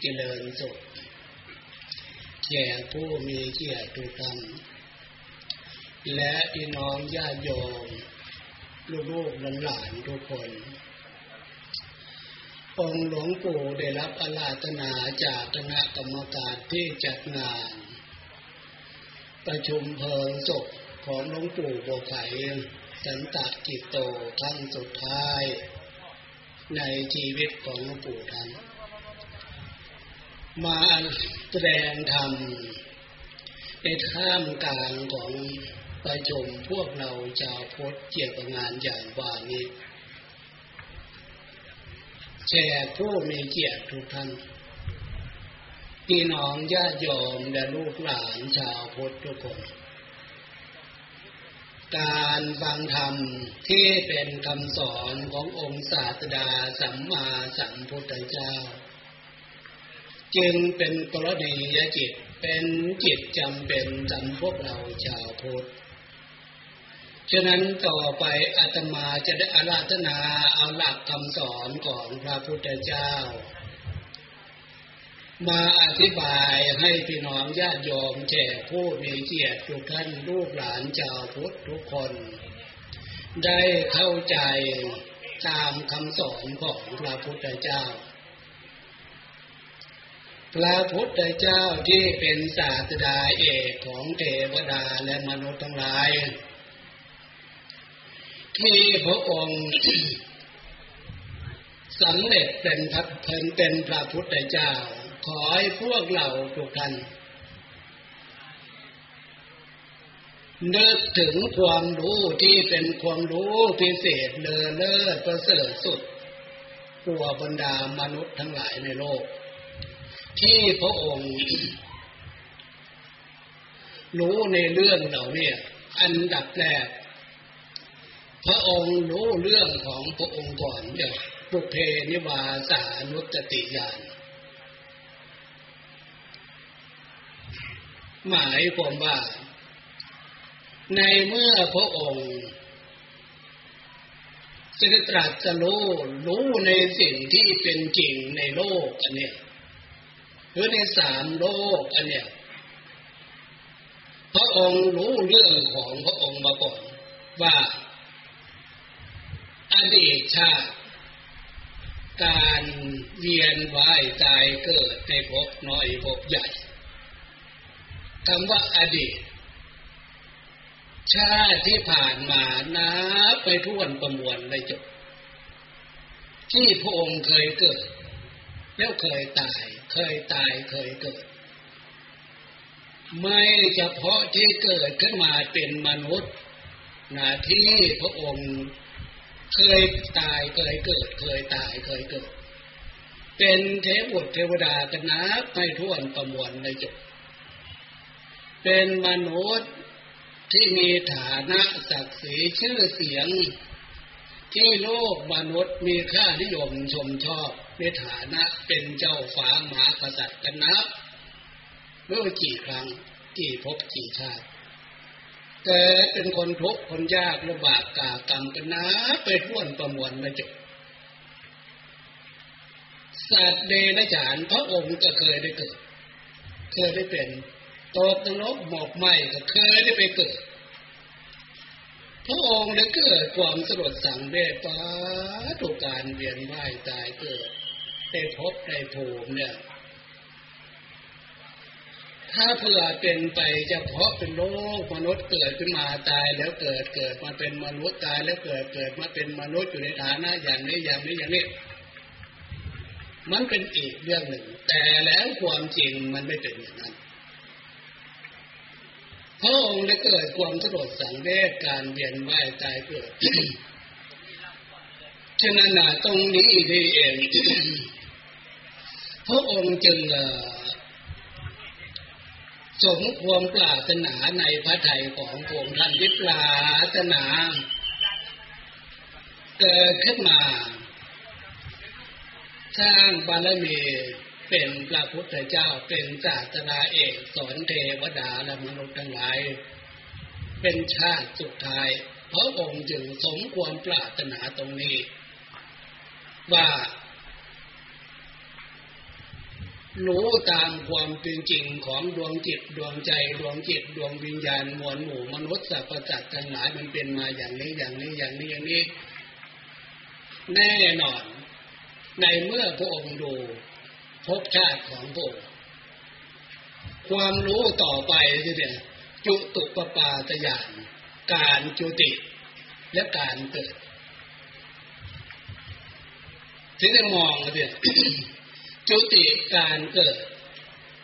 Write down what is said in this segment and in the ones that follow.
เจริญสุขแก่ผู้มีเกียรติทุกท่และพี่น้องญาติโยม ลูกๆหลานทุกคน องหลวงปู่ได้รับอาราธนาจากคณะกรรมการที่จัดงาน ประชุมเพลิงศพของหลวงปู่โบไขสันตกิโตครั้งสุดท้าย ในชีวิตของหลวงปู่ท่าน มาแสดงธรรมในท่ามกลางของประชุมพวกเราชาวพุทธเกี่ยวกับงานอย่างว่านี้แชร์ผู้มีเกียรติทุกท่านพี่น้องญาติโยมและลูกหลานชาวพุทธทุกคน การฟังธรรมที่เป็นคำสอนขององค์ศาสดาสัมมาสัมพุทธเจ้า จึงเป็นกรณียจิต เป็นจิตจำเป็นสำพวกเราชาวพุทธ ฉะนั้นต่อไปอาตมาจะได้อาราธนาเอาหลักคำสอนของพระพุทธเจ้า มาอธิบายให้พี่น้องญาติโยมแก่ผู้มีเกียรติทุกท่านลูกหลานชาวพุทธทุกคน ได้เข้าใจตามคำสอนของพระพุทธเจ้า พระพุทธเจ้าที่เป็นศาสดาเอกของเทวดาและมนุษย์ทั้งหลาย ที่พระองค์สำเร็จเป็นพระเพนเป็นพระพุทธเจ้า ขอให้พวกเราทุกท่านนึกถึงความรู้ที่เป็นความรู้พิเศษเลอเลิศประเสริฐสุดกัวบรรดามนุษย์ทั้งหลายในโลก ที่พระองค์รู้ในเรื่องเหล่านี้อันดับแรก พระองค์รู้เรื่องของพระองค์ก่อนเดี๋ยวปุเพนิวาสานุตติยานหมายความว่า ในเมื่อพระองค์สิตรัสรู้รู้ในสิ่งที่เป็นจริงในโลกอันเนี้ย หรือในสามโลกอันเนี้ยพระองค์รู้เรื่องของพระองค์มาก่อนว่าอดีตชาติ การเวียนว่ายตายเกิดในภพน้อยภพใหญ่คำว่าอดีต ชาติที่ผ่านมานับไปท่วนประมวลไม่จบที่พระองค์เคยเกิด แล้วเคยตาย เคยตายเคยเกิด ไม่เฉพาะที่เกิดขึ้นมาเป็นมนุษย์นาที่พระองค์เคยตายเคยเกิด เคยตายเคยเกิด เป็นเทวดเทวดากันนับไม่ท้วนประมวลในจบเป็นมนุษย์ที่มีฐานะศักดิ์ศรีชื่อเสียง ที่โลกมนุษย์มีค่านิยมชมชอบในฐานะเป็นเจ้าฟ้ามหากษัตริย์กันนับเมื่อกี่ครั้งกี่พบกี่ชาติเกิดเป็นคนทุกข์คนยากลำบากกากรรมกันนะไปท่วนประมวลไม่จบสัตว์เดรัจฉานพระองค์ก็เคยได้เกิด เคยได้เป็นตกนรกหมอกไหมก็เคยได้ไปเกิด พระองค์ได้เกิดความสลดสังเวชป้าถูการเวียนว่ายตายเกิดได้พบได้ภูมิเนี่ย ถ้าเผื่อเป็นไปจะเพาะเป็นโลกมนุษย์เกิดขึ้นมาตายแล้วเกิดเกิดมาเป็นมนุษย์ตายแล้วเกิดเกิดมาเป็นมนุษย์อยู่ในฐานะอย่างนี้อย่างนี้อย่างนี้มันเป็นอีกเรื่องหนึ่ง แต่แล้วความจริงมันไม่เป็นอย่างนั้น พระองค์ได้เกิดความสลดสังเวชการเวียนว่ายตายเกิดฉะนั้นตรงนี้ดีเองพระองค์จึงสมความปรารถนาในพระไถ่ของพระองค์ท่านวิปลาถนา เกิดขึ้นมา สร้างบารมี เป็นพระพุทธเจ้าเป็นศาสนาเอกสอนเทวดาและมนุษย์ทั้งหลาย เป็นชาติสุดท้ายพระองค์จึงสมความปรารถนาตรงนี้ ว่ารู้ตามความเป็นจริงของดวงจิตดวงใจดวงจิตดวงวิญญาณมวลหมู่มนุษย์สัพพสัตทั้งหลายมันเป็นมาอย่างนี้อย่างนี้อย่างนี้อย่างนี้ แน่นอน ในเมื่อพระองค์ดู ภพชาติของพระองค์ความรู้ต่อไปที่เนี่ยจุตุปปาตยานการจุติและการเกิดถึงได้มองเนี่ยจุติการเกิด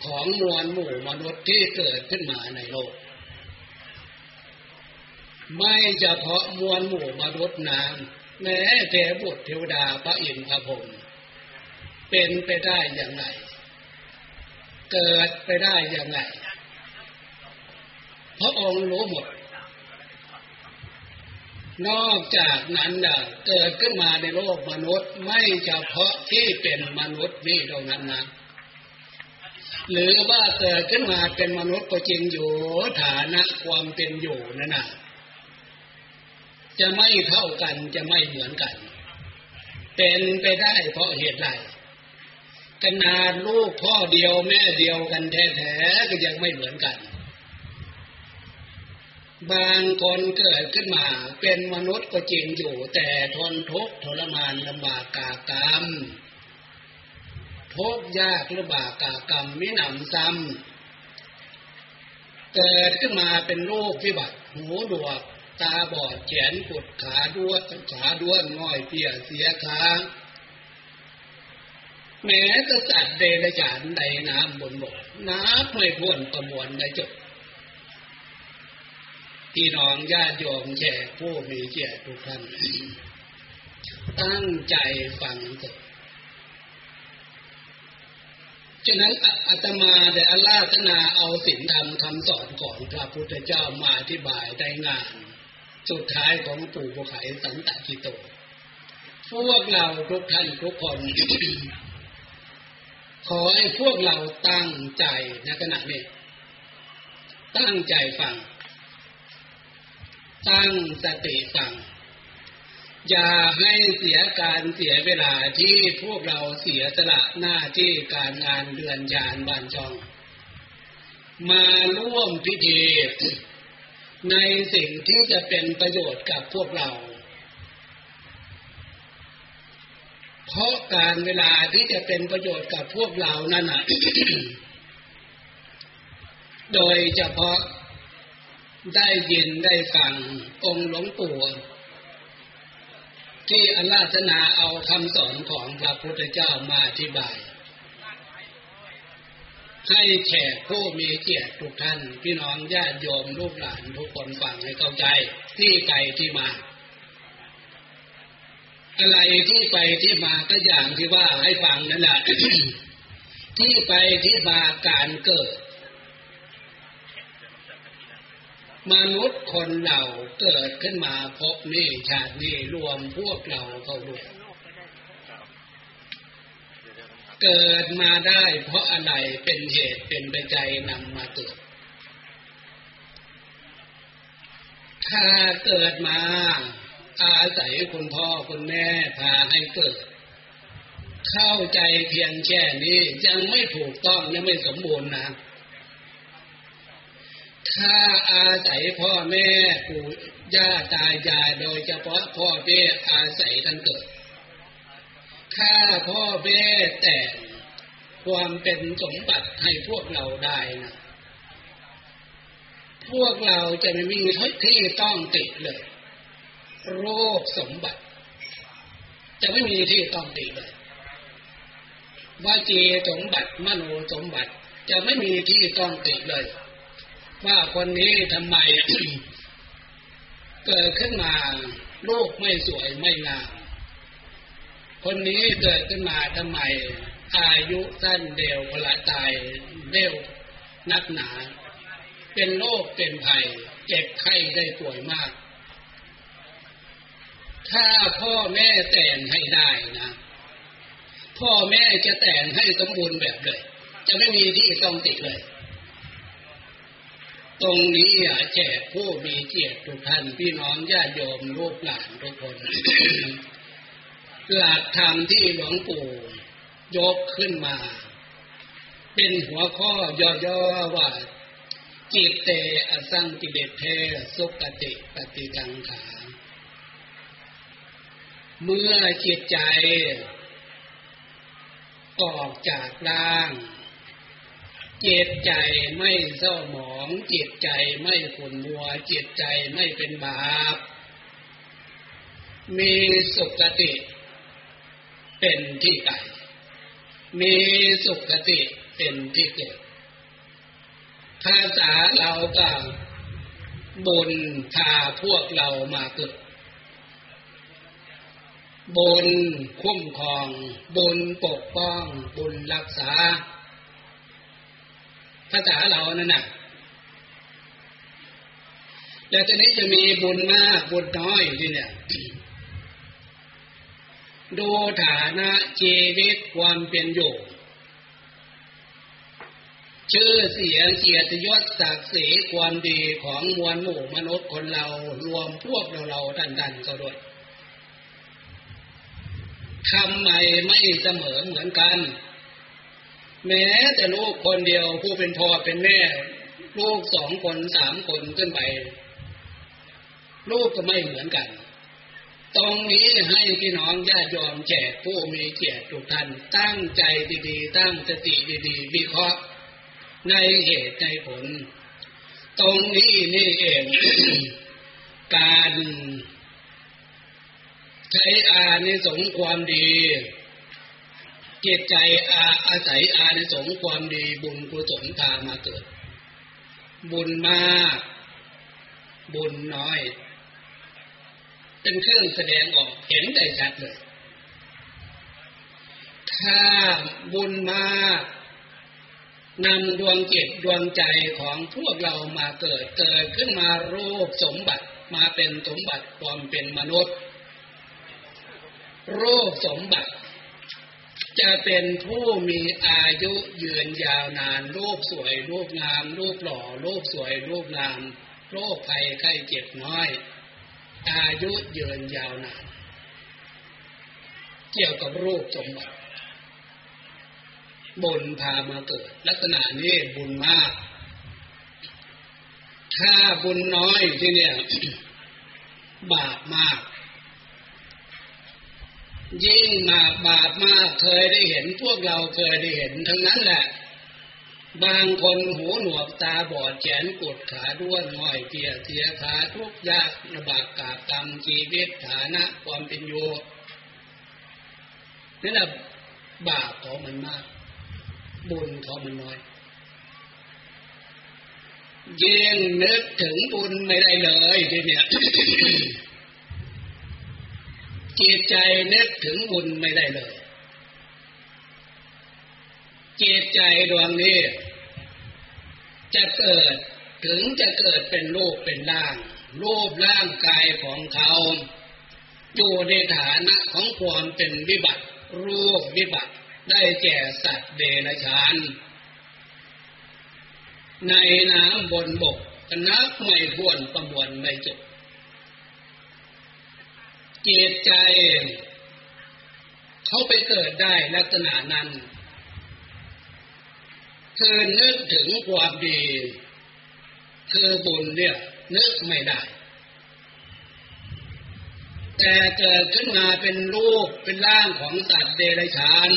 ของมวลหมู่มนุษย์ที่เกิดขึ้นมาในโลก ไม่เฉพาะมวลหมู่มนุษย์นามแม้เทบุตรเทวดาพระอินทร์พระพรหม เป็นไปได้อย่างไร เกิดไปได้อย่างไรพระองค์รู้หมด นอกจากนั้นนะเกิดขึ้นมาในโลกมนุษย์ไม่เฉพาะที่เป็นมนุษย์นี่เท่านั้นนะหรือว่าเกิดขึ้นมาเป็นมนุษย์ก็จริงอยู่ฐานะความเป็นอยู่นั่นนะจะไม่เท่ากันจะไม่เหมือนกัน เป็นไปได้เพราะเหตุใด ขนาดลูกพ่อเดียวแม่เดียวกันแท้ๆก็ยังไม่เหมือนกัน บางคนเกิดขึ้นมาเป็นมนุษย์ก็จริงอยู่ แต่ทนทุกข์ทรมานลำบากกากรรมทุกข์ยากลำบากกากรรมมิหนำซ้ำเกิดขึ้นมาเป็นโรคพิบัติหูดวก ตาบอดแขนกุดขาด้วนขาด้วนง่อยเปียเสียขา แม้จะสัตว์เดรัจฉานใดน้ำบนบกน้ำไม่พ้นประมวลได้จบพี่น้องญาติโยมแก่ผู้มีเกียรติทุกท่าน ตั้งใจฟังเถิดฉะนั้นอาตมาได้อาราธนาเอาศีลธรรมคำสอนของพระพุทธเจ้ามาอธิบายได้งาน สุดท้ายของปู่ภูไขสันตจิโต พวกเราทุกท่านทุกคน ขอให้พวกเราตั้งใจในขณะนี้ตั้งใจฟัง ตั้งสติฟัง อย่าให้เสียการเสียเวลาที่พวกเราเสียสละหน้าที่การงานเดือนยานบานจอง มาร่วมพิธีในสิ่งที่จะเป็นประโยชน์กับพวกเรา เพราะการเวลาที่จะเป็นประโยชน์กับพวกเรานั่นน่ะ โดยเฉพาะได้ยินได้ฟังองค์หลวงปู่ที่อาราธนาเอาคำสอนของพระพุทธเจ้ามาอธิบาย ให้แขกผู้มีเกียรติทุกท่าน พี่น้องญาติโยมลูกหลานทุกคนฟังให้เข้าใจที่ไกลที่มา อะไรที่ไปที่มาก็อย่างที่ว่าให้ฟังนั่นแหละที่ไปที่มาการเกิด มนุษย์คนเราเกิดขึ้นมาพบนี่ชาตินี้รวมพวกเราเข้าด้วยเกิดมาได้เพราะอะไรเป็นเหตุเป็นปัจจัยนำมาเกิด ถ้าเกิดมา อาศัยคุณพ่อคุณแม่พาให้เกิด เข้าใจเพียงแค่นี้ยังไม่ถูกต้องและไม่สมบูรณ์นะ ถ้าอาศัยพ่อแม่ปู่ย่าตายายโดยเฉพาะพ่อแม่อาศัยท่านเกิด ถ้าพ่อแม่แต่ความเป็นสมบัติให้พวกเราได้นะ พวกเราจะไม่มีที่ต้องติดเลย โรคสมบัติ จะไม่มีที่ต้องตีเลยวาจีสมบัติมโนสมบัติ จะไม่มีที่ต้องติดเลย ว่าคนนี้ทำไม เกิดขึ้นมาลูกไม่สวยไม่งามคนนี้เกิดขึ้นมาทำไม อายุสั้นเดียวพละตายเร็วนักหนา เป็นโรคเป็นภัยเจ็บไข้ได้ป่วยมาก ถ้าพ่อแม่แต่งให้ได้นะ พ่อแม่จะแต่งให้สมบูรณ์แบบเลย จะไม่มีที่ต้องติดเลย ตรงนี้อะแจกผู้มีเกียรติทุกท่านพี่น้องญาติโยมลูกหลานทุกคน หลักธรรมที่หลวงปู่ยกขึ้นมา เป็นหัวข้อย่อๆว่าจิตเตอสังกิเลเทสุกติปฏิกังขา เมื่อจิตใจ ออกจากร่าง จิตใจไม่เศร้าหมอง จิตใจไม่ขุ่นมัว จิตใจไม่เป็นบาป มีสุขติ เป็นที่ไปมีสุขติเป็นที่เกิดภาษาเราก็บุญพาพวกเรามาเกิด บุญคุ้มครอง บุญปกป้อง บุญรักษา ภาษาเรานั่นน่ะแต่ทีนี้จะมีบุญมากบุญน้อยที่เนี่ย ดูฐานะชีวิตความเป็นอยู่ ชื่อเสียงเกียรติยศศักดิ์ศรีความดีของมวลหมู่มนุษย์คนเรารวมพวกเราเราดันดันก็ด้วย ทำไมไม่เสมอเหมือนกัน แม้แต่ลูกคนเดียวผู้เป็นพ่อเป็นแม่ ลูกสองคนสามคนขึ้นไป ลูกก็ไม่เหมือนกัน ตรงนี้ให้พี่น้องญาติยอมแจกผู้มีเกียรติทุกท่านตั้งใจดีๆ ตั้งสติดีๆ วิเคราะห์ ในเหตุในผล ตรงนี้นี่เอง การ ใช้อานิสงความดีจิตใจอาอาศัยอานิสงความดีบุญกุศลพามาเกิด บุญมาก บุญน้อย เป็นเครื่องแสดงออกเห็นได้ชัดเลย ถ้าบุญมากนำดวงจิตดวงใจของพวกเรามาเกิดเกิดขึ้นมารูปสมบัติมาเป็นสมบัติความเป็นมนุษย์ รูปสมบัติ จะเป็นผู้มีอายุยืนยาวนาน รูปสวย รูปงาม รูปหล่อ รูปสวย รูปงาม โรคภัยไข้เจ็บน้อย อายุยืนยาวนาน เกี่ยวกับรูปสมบัติ บุญพามาเกิด ลักษณะนี้บุญมาก ถ้าบุญน้อยที่เนี่ย บาปมาก ยิ่งมาบาปมากเคยได้เห็นพวกเราเคยได้เห็นทั้งนั้นแหละ บางคนหูหนวกตาบอดแขนกดขาด้วนห้อยเกียเสียขาทุกยากระบากกาบกรรมชีวิตฐานะความเป็นอยู่นี่แหละบาปของมันมาก บุญของมันน้อยยิ่งนึกถึงบุญไม่ได้เลยทีเนี้ย จิตใจนึกถึงบุญไม่ได้เลย จิตใจดวงนี้ จะเกิดถึงจะเกิดเป็นรูปเป็นร่าง รูปร่างกายของเขาอยู่ในฐานะของความเป็นวิบัติ รูปวิบัติได้แก่สัตว์เดรัจฉาน ในน้ำบนบกนับไม่ถ้วนประมวลไม่จบ จิตใจ เขาไปเกิดได้ลักษณะนั้น คือนึกถึงความดี คือบุญเนี่ย นึกไม่ได้ แต่เกิดขึ้นมาเป็นรูปเป็นร่างของสัตว์เดรัจฉาน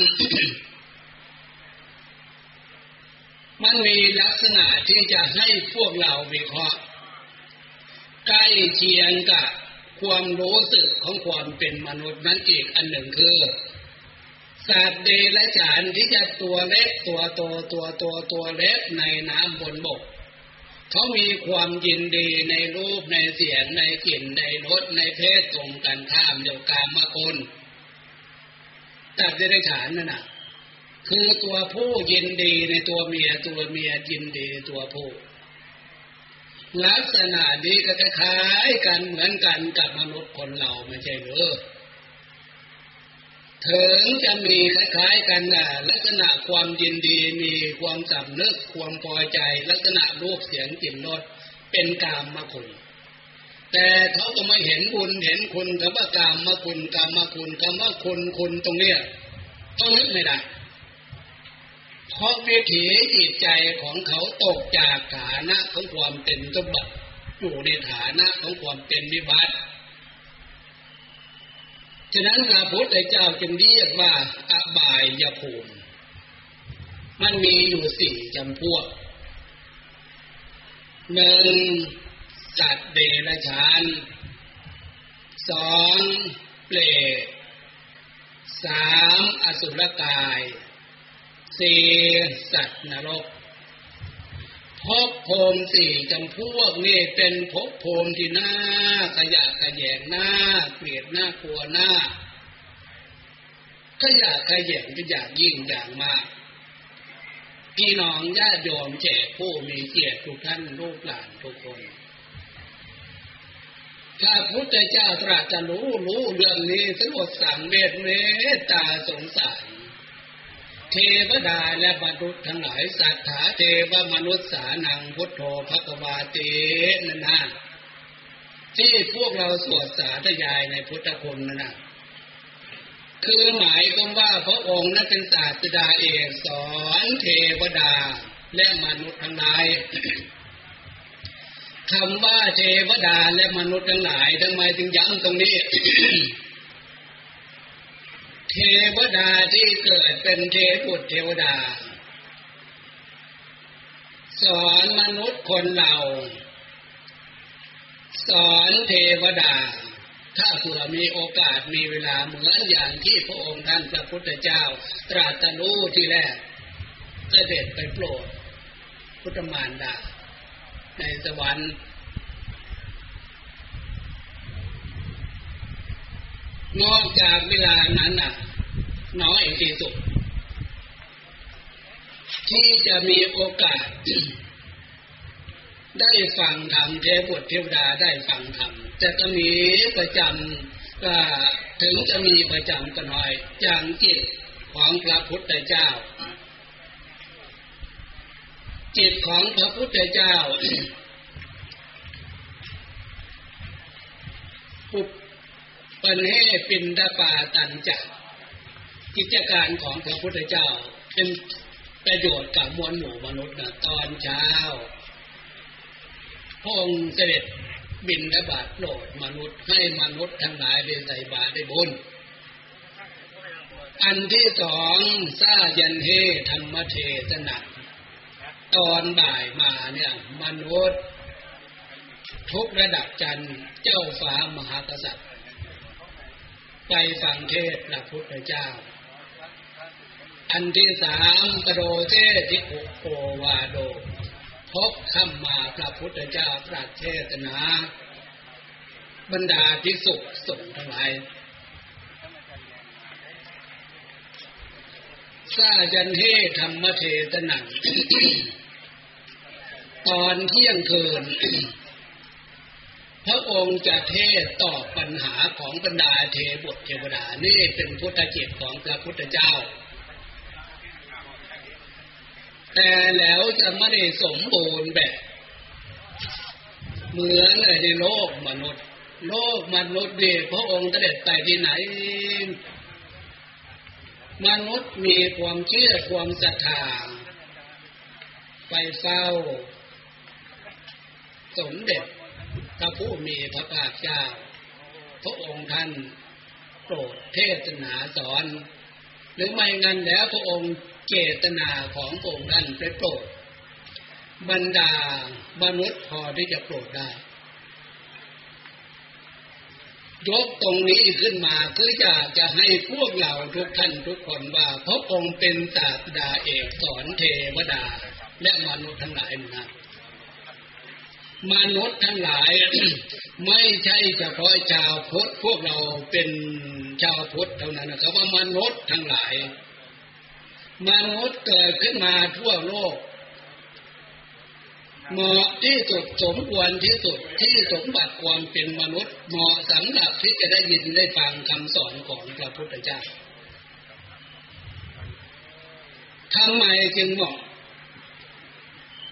มันมีลักษณะที่จะให้พวกเราวิเคราะห์ใกล้เคียงกับ ความรู้สึกของความเป็นมนุษย์นั้นอีกอันหนึ่งคือสัตว์เดรัจฉานที่จะตัวเล็กตัวโตตัวตัวตัวเล็กในน้ำบนบกเขามีความยินดีในรูปในเสียงในกลิ่นในรสในเพศตรงกันข้ามเดียวกามมาคนสัตว์เดรัจฉานนั่นน่ะ คือตัวผู้ยินดีในตัวเมียตัวเมียยินดีตัวผู้ ลักษณะนี้ก็คล้ายกันเหมือนกันกับมนุษย์คนเราไม่ใช่หรือถึงจะมีคล้าย ๆ กันนะลักษณะความยินดีมีความสำนึกความพอใจ ลักษณะรูปเสียงกลิ่นรสเป็นกามมาคุณ แต่เขาก็ไม่เห็นบุญเห็นคุณกับว่ากามมาคุณกามมาคุณคำว่าคุณคุณตรงเนี้ยต้องนึกไม่ได้ เพราะวิถีจิตใจของเขาตกจากฐานะของความเป็นสมบัติอยู่ในฐานะของความเป็นวิบัติฉะนั้นพระพุทธเจ้าจึงเรียกว่าอบายยภูมิ มันมีอยู่สี่จำพวกหนึ่งสัตว์เดรัจฉานสองเปรตสามอสุรกาย สี่สัตว์นรกภพภูมิสี่จำพวกนี่เป็นภพภูมิที่น่าขยะขยงหน้าเกลียดหน้ากลัวหน้าขยะขยงก็อยากยิ่งอย่างมากพี่น้องญาติโยมแจกผู้มีเกียรติทุกท่านลูกหลานทุกคนถ้าพุทธเจ้าตรัสจะรู้รู้เรื่องนี้สงบสังเวชเมตตาสงสาร เทวดาและมนุษย์ทั้งหลายสัตถาเทวมนุษย์สานังพุทโธภควาเตนั่นนะที่พวกเราสวดสาธยายในพุทธคุณนั่นนะคือหมายความว่าพระองค์นั้นเป็นศาสดาเอกสอนเทวดาและมนุษย์ทั้งหลายคำว่าเทวดาและมนุษย์ทั้งหลายทำไมจึงย้ำตรงนี้ เทวดาที่เกิดเป็นเทพุทธเทวดา สอนมนุษย์คนเรา สอนเทวดา ถ้าเผื่อมีโอกาสมีเวลาเหมือนอย่างที่พระองค์ท่านพระพุทธเจ้า ตรัสรู้ที่แรกเสด็จไปโปรด พุทธมารดา ในสวรรค์นอกจากเวลานั้นน่ะ น้อยที่สุด ที่จะมีโอกาส ได้ฟังธรรมเทพบุตรเทวดาได้ฟังธรรมจะจะมีประจำก็ถึงจะมีประจำก็น้อยอย่างจิตของพระพุทธเจ้า จิตของพระพุทธเจ้าปุปันเปินดาปาตันจัก กิจการของพระพุทธเจ้า เป็นประโยชน์กับมวลหมู่มนุษย์นะตอนเช้าพระองค์เสด็จบินดาบาดโปรดมนุษย์ให้มนุษย์ทั้งหลายได้ใส่บาตรได้บุญอันที่สองซายันเฮธรรมเทศนาตอนบ่ายมาเนี่ย มนุษย์ ทุกระดับจันเจ้าฟ้ามหากษัตริย์ ไปฟังเทศพระพุทธเจ้า อันที่สามกโดเทธิโกโกวาโดพบคำมาพระพุทธเจ้าตรัสเทศนา บรรดาภิกษุสงฆ์ทั้งหลายซาจันเฮธรรมเทตนังตอนเที่ยงคืน พระองค์จะเทศตอบปัญหาของบรรดาเทบุตรเทวดา นี่เป็นพุทธจิตของพระพุทธเจ้า แต่แล้วจะไม่ได้สมบูรณ์แบบ เหมือนในโลกมนุษย์ โลกมนุษย์ดีพระองค์เสด็จไปที่ไหน มนุษย์มีความเชื่อความศรัทธาไปเฝ้า สมเด็จพระผู้มีพระภาคเจ้า พระองค์ท่านโปรดเทศนาสอน หรือไม่งั้นแล้วพระองค์ เจตนาขององค์ท่านไปโปรด บรรดามนุษย์พอที่จะโปรดได้ ยกตรงนี้ขึ้นมาคืออยากจะให้พวกเราทุกท่านทุกคนว่าพระองค์เป็นศาสดาเอกสอนเทวดา และมนุษย์ทั้งหลายนะมนุษย์ทั้งหลายไม่ใช่เฉพาะชาวพุทธพวกเราเป็นชาวพุทธเท่านั้นนะครับว่ามนุษย์ทั้งหลาย มนุษย์เกิดขึ้นมาทั่วโลก เหมาะที่สุดสมควรที่สุดที่สมบัติความเป็นมนุษย์ เหมาะสำหรับที่จะได้ยินได้ฟังคำสอนของพระพุทธเจ้าทำไมจึงเหมาะ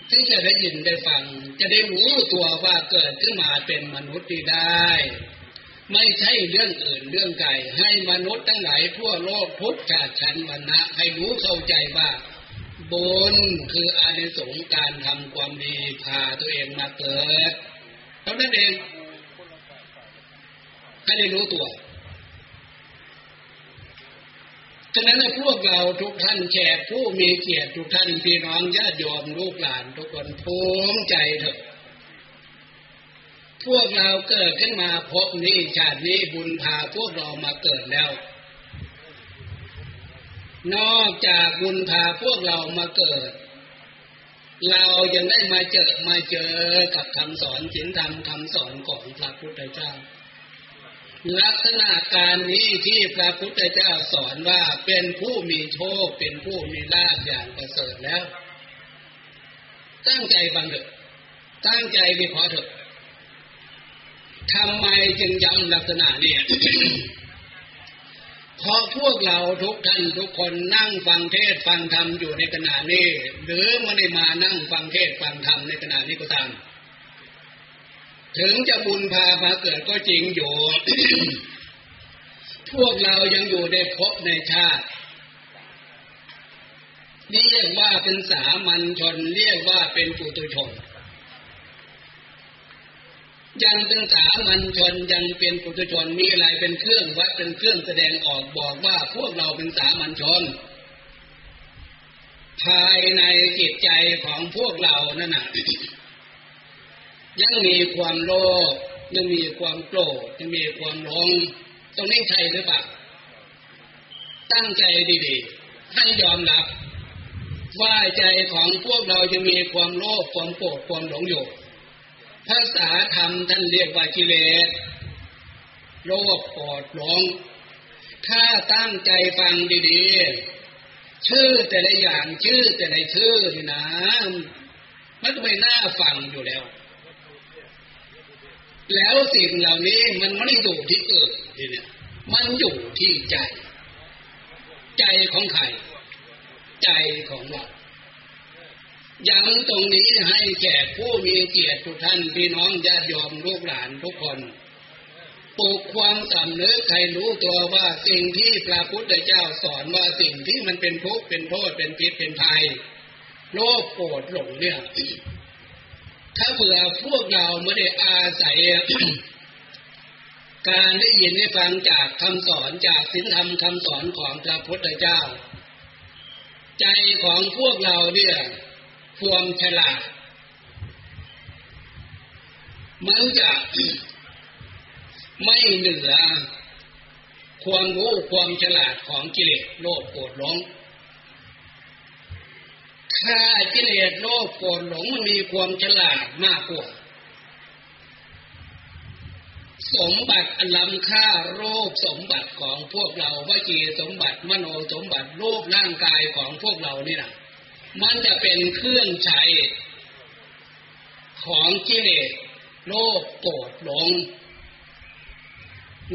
ที่จะได้ยินได้ฟัง จะได้รู้ตัวว่าเกิดขึ้นมาเป็นมนุษย์ได้ ไม่ใช่เรื่องอื่นเรื่องไกลให้มนุษย์ทั้งหลายทั่วโลกทุกชาติชั้นวรรณะให้รู้เข้าใจว่าบุญคืออานิสงส์การทำความดีพาตัวเองมาเกิดเท่านั้นเองให้ได้รู้ตัวฉะนั้นพวกเราทุกท่านแขกผู้มีเกียรติทุกท่านพี่น้องญาติโยมลูกหลานทุกคนภูมิใจเถอะ พวกเราเกิดขึ้นมาพบนี้ชาตินี้บุญพาพวกเรามาเกิดแล้ว นอกจากบุญพาพวกเรามาเกิด เรายังได้มาเจอมาเจอกับคำสอนศีลธรรมคำสอนของพระพุทธเจ้า ลักษณะการนี้ที่พระพุทธเจ้าสอนว่าเป็นผู้มีโชคเป็นผู้มีลาภอย่างประเสริฐแล้ว ตั้งใจฟังเถอะตั้งใจวิเคราะห์เถอะ ทำไมจึงย้ำลักษณะนี้เพราะพวกเราทุกท่านทุกคนนั่งฟังเทศฟังธรรมอยู่ในขณะนี้ หรือไม่ได้มานั่งฟังเทศฟังธรรมในขณะนี้ก็ตามถึงจะบุญพามาเกิดก็จริงอยู่ พวกเรายังอยู่ในภพในชาติเรียกว่าเป็นสามัญชน เรียกว่าเป็นปุตุชน ยังเป็นสามัญชนยังเป็นปุตุชนมีอะไรเป็นเครื่องวัดเป็นเครื่องแสดงออกบอกว่าพวกเราเป็นสามัญชน ภายในจิตใจของพวกเรานั่นน่ะยังมีความโลภยังมีความโกรธยังมีความหลงตรงนี้ใช่หรือเปล่าตั้งใจดีๆให้ยอมรับ ว่าใจของพวกเราจะมีความโลภความโกรธความหลงอยู่ ภาษาธรรมท่านเรียกว่ากิเลสโลภโกรธหลงถ้าตั้งใจฟังดีๆ ชื่อแต่ละอย่างชื่อแต่ละชื่อนี่นะ มันไม่น่าฟังอยู่แล้ว แล้วสิ่งเหล่านี้มันไม่ได้อยู่ที่เอื่นทีเนี่ย มันอยู่ที่ใจ ใจของใคร ใจของเรา ยังตรงนี้ให้แก่ผู้มีเกียรติทุกท่านพี่น้องญาติโยมลูกหลานทุกคนปลูกความสำนึกใครรู้ตัวว่าสิ่งที่พระพุทธเจ้าสอนว่าสิ่งที่มันเป็นทุกข์เป็นโทษเป็นพิษเป็นภัยโลภโกรธหลงเนี่ย ถ้าเผื่อพวกเราไม่ได้อาศัย การได้ยินได้ฟังจากคำสอนจากศีลธรรมคำสอนของพระพุทธเจ้า ใจของพวกเราเนี่ย ความฉลาดมันจะไม่เหนือความรู้ความฉลาดของกิเลสโลภโกรธหลง ถ้ากิเลสโลภโกรธหลงมันมีความฉลาดมากกว่า สมบัติอันล้ำค่าโรคสมบัติของพวกเราวจีสมบัติมโนสมบัติรูปร่างกายของพวกเรานี่นะ มันจะเป็นเครื่องใช้ของกิเลสโลภโกรธหลง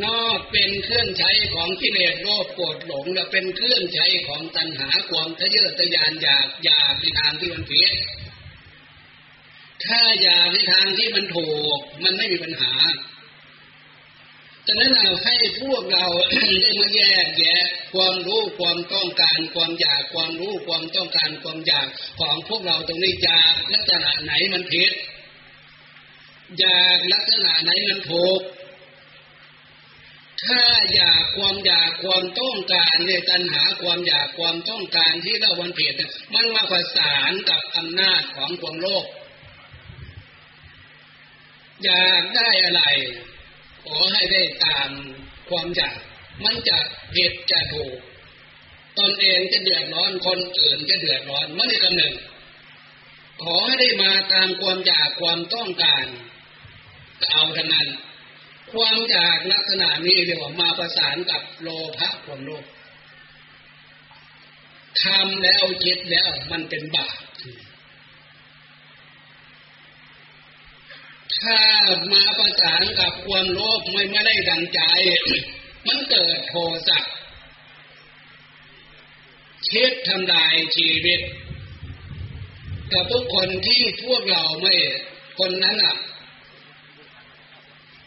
นอกเป็นเครื่องใช้ของกิเลสโลภโกรธหลง และเป็นเครื่องใช้ของตัณหาความทะเยอทะยานอยากอยากในทางที่มันผิดถ้าอยากในทางที่มันถูกมันไม่มีปัญหา ฉะนั้นเราให้พวกเราได้มาแยกแยะความรู้ความต้องการความอยากความรู้ความต้องการความอยากของพวกเราตรงนี้จากลักษณะไหนมันผิดอยากลักษณะไหนมันถูกถ้าอยากความอยากความต้องการในตัณหาความอยากความต้องการที่เราวันเพียรมันมาประสานกับอำนาจของความโลภอยากได้อะไร ขอให้ได้ตามความอยาก มันจะผิดจะถูกตนเองจะเดือดร้อนคนอื่นจะเดือดร้อนไม่ได้กำเนิดขอให้ได้มาตามความอยากความต้องการเอาเท่านั้น ความอยากลักษณะนี้เรียกว่ามาประสานกับโลภะความโลภทำแล้วคิดแล้วมันเป็นบาป ถ้ามาประสานกับความโลภไม่ไม่ได้ดังใจ มันเกิดโทสะคิดทำลายชีวิต กับทุกคนที่พวกเราไม่คนนั้นอะ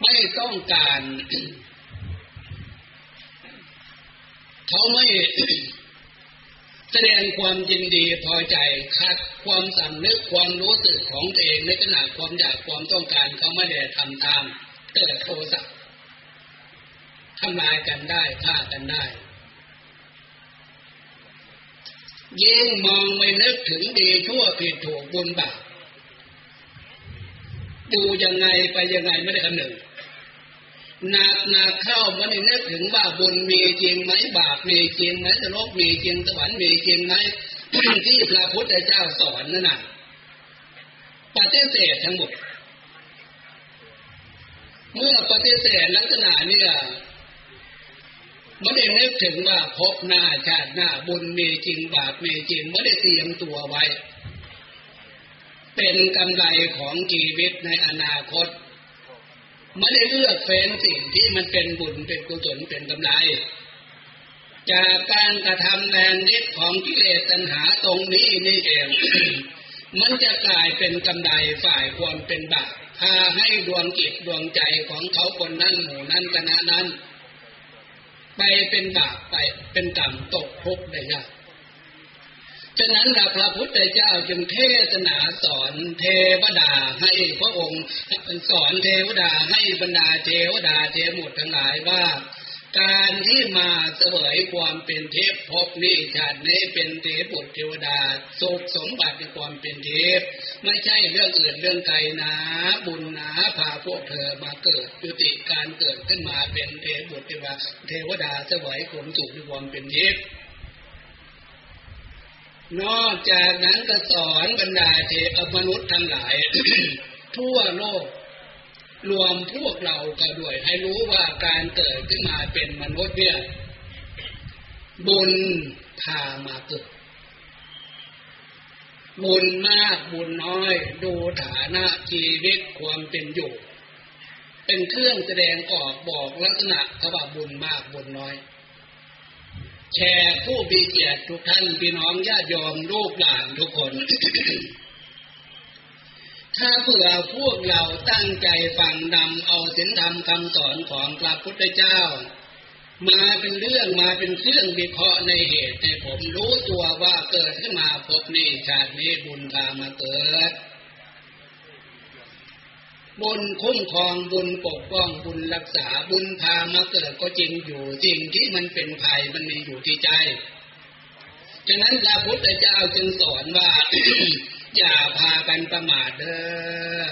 ไม่ต้องการ เขาไม่ แสดงความยินดีพอใจคัดความสำนึกความรู้สึกของตัวเองในขณะความอยากความต้องการเขาไม่ได้ทำตามเกิดโทสะทำลายกันได้ฆ่ากันได้ยิ่งมองไม่นึกถึงดีชั่วผิดถูกบุญบาปดูยังไงไปยังไงไม่ได้คำหนึ่ง นักหนักเข้ามันนึกถึงว่าบุญมีจริงไหมบาปมีจริงไหมสรกมีจริงสวรรค์มีจริงไหมที่พระพุทธเจ้าสอนนั่นน่ะปฏิเสธทั้งหมด เมื่อปฏิเสธลักษณะเนี่ยไม่ได้นึกถึงว่าพบหน้าชาติหน้าบุญมีจริงบาปมีจริงไม่ได้เตรียมตัวไว้ เป็นกำไรของชีวิตในอนาคต ไม่ได้เลือกเฟ้นสิ่งที่มันเป็นบุญเป็นกุศลเป็นกำไร จากการกระทำแรงนิดของกิเลสตัณหาตรงนี้นี่เอง มันจะกลายเป็นกำไรฝ่ายความเป็นบาปพาให้ดวงจิตดวงใจของเขาคนนั้นหมู่นั้นคณะนั้น ไปเป็นบาปไปเป็นกรรมตกทุกข์ได้ยาก ฉะนั้นพระพุทธเจ้าจึงเทศนาสอนเทวดาให้พระองค์สอนเทวดาให้บรรดาเทวดาเทวมุดทั้งหลายว่า การที่มาเสวยความเป็นเทพพบนี้ชาตินี้เป็นเทพบุตรเทวดาสุขสมบัติในความเป็นเทพ ไม่ใช่เรื่องอื่นเรื่องไกลนะบุญนะพาพวกเธอมาเกิดยุติการเกิดขึ้นมาเป็นเทพบุตรเทวดาเทวดาเสวยความสุขในความเป็นเทพ นอกจากนั้นก็สอนบรรดาเทพมนุษย์ทั้งหลาย ทั่วโลก รวมพวกเราก็ด้วย ให้รู้ว่าการเกิดขึ้นมาเป็นมนุษย์เนี่ยบุญพามาเกิดบุญมากบุญน้อย ดูฐานะชีวิตความเป็นอยู่ เป็นเครื่องแสดงออกบอกลักษณะว่าบุญมากบุญน้อย แชร์ผู้มีเกียรติทุกท่านพี่น้องญาติโยมลูกหลานทุกคน ถ้าเผื่อพวกเราตั้งใจฟังนำเอาศีลธรรมคำสอนของพระพุทธเจ้า มาเป็นเรื่องมาเป็นเครื่องวิเคราะห์ในเหตุให้ผมรู้ตัวว่าเกิดขึ้นมาพบนี้ชาตินี้บุญพามาเกิด บุญคุ้มครองบุญปกป้องบุญรักษาบุญพามาเกิดก็จริงอยู่จริงที่มันเป็นภัยมันมีอยู่ที่ใจฉะนั้นพระพุทธเจ้าจึงสอนว่า อย่าพากันประมาทเด้อ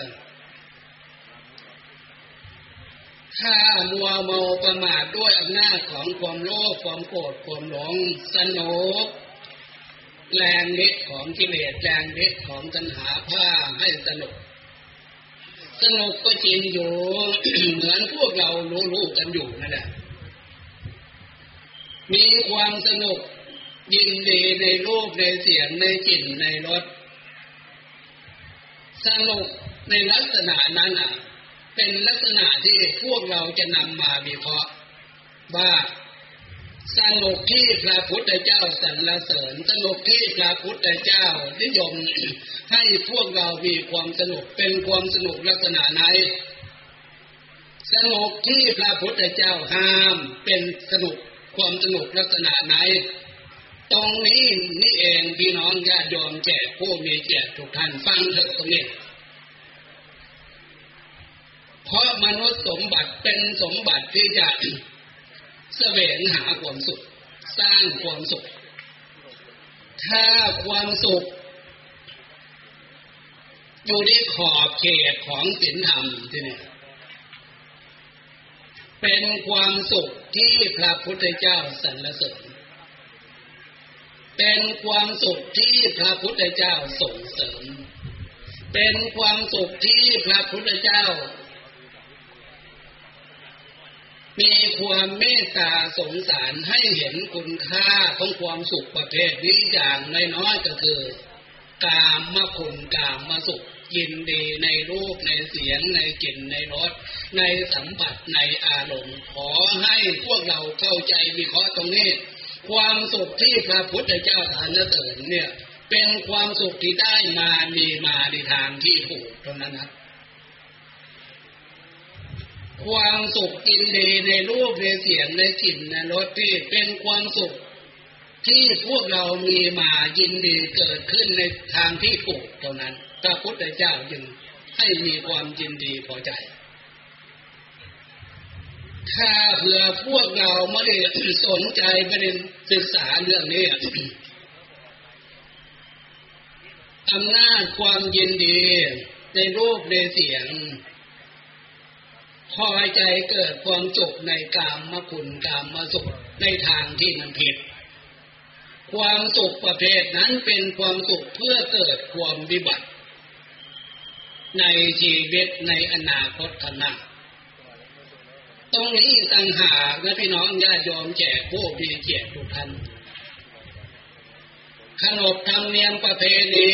ถ้ามัวเมาประมาทด้วยอำนาจของความโลภความโกรธความหลงสนุกแรงฤทธิ์ของกิเลสแรงฤทธิ์ของตัณหาผ้าให้สนุก สนุกก็จริงอยู่ เหมือนพวกเรารู้ๆกันอยู่นั่นแหละ มีความสนุกยินดีในรูปในเสียงในกลิ่นในรสสนุกในลักษณะนั้นอะ เป็นลักษณะที่พวกเราจะนำมาวิเคราะห์ว่า สนุกที่พระพุทธเจ้าสรรเสริญสนุกที่พระพุทธเจ้านิยมให้พวกเรามีความสนุกเป็นความสนุกลักษณะไหนสนุกที่พระพุทธเจ้าห้ามเป็นสนุกความสนุกลักษณะไหน ตรงนี้นี่เองพี่น้องญาติโยมแจกผู้มีแจกทุกท่านฟังเถอะตรงนี้เพราะมนุษย์สมบัติเป็นสมบัติที่จะ แสวงหาความสุข สร้างความสุข ถ้าความสุข อยู่ในขอบเขตของศีลธรรมที่นี่เป็นความสุขที่พระพุทธเจ้าสรรเสริญ เป็นความสุขที่พระพุทธเจ้าส่งเสริม เป็นความสุขที่พระพุทธเจ้า มีความเมตตาสงสารให้เห็นคุณค่าของความสุขประเภทนี้อย่างน้อยๆก็คือ กามมาคุณกามมาสุขยินดีในรูปในเสียงในกลิ่นในรสในสัมผัสในอารมณ์ ขอให้พวกเราเข้าใจวิเคราะห์ตรงนี้ ความสุขที่พระพุทธเจ้าทานเสริญเนี่ย เป็นความสุขที่ได้มามีมาในทางที่ถูกเท่านั้นนะ ความสุขกินดีในรูปในเสียงในกลิ่นในรสที่เป็นความสุข ที่พวกเรามีมายินดีเกิดขึ้นในทางที่ถูกเท่านั้นพระพุทธเจ้าจึงให้มีความยินดีพอใจ ถ้าเผื่อพวกเราไม่ได้สนใจไม่ได้ศึกษาเรื่องนี้อำนาจความยินดีในรูปในเสียง พอใจเกิดความสุขในกามมคุณกามมาสุขในทางที่มันผิด ความสุขประเภทนั้นเป็นความสุขเพื่อเกิดความวิบัติ ในชีวิตในอนาคตข้างหน้าตรงนี้ต่างหากนะพี่น้องญาติโยมแจกผู้มีเกียรติทุกท่าน ขนบธรรมเนียมประเพณี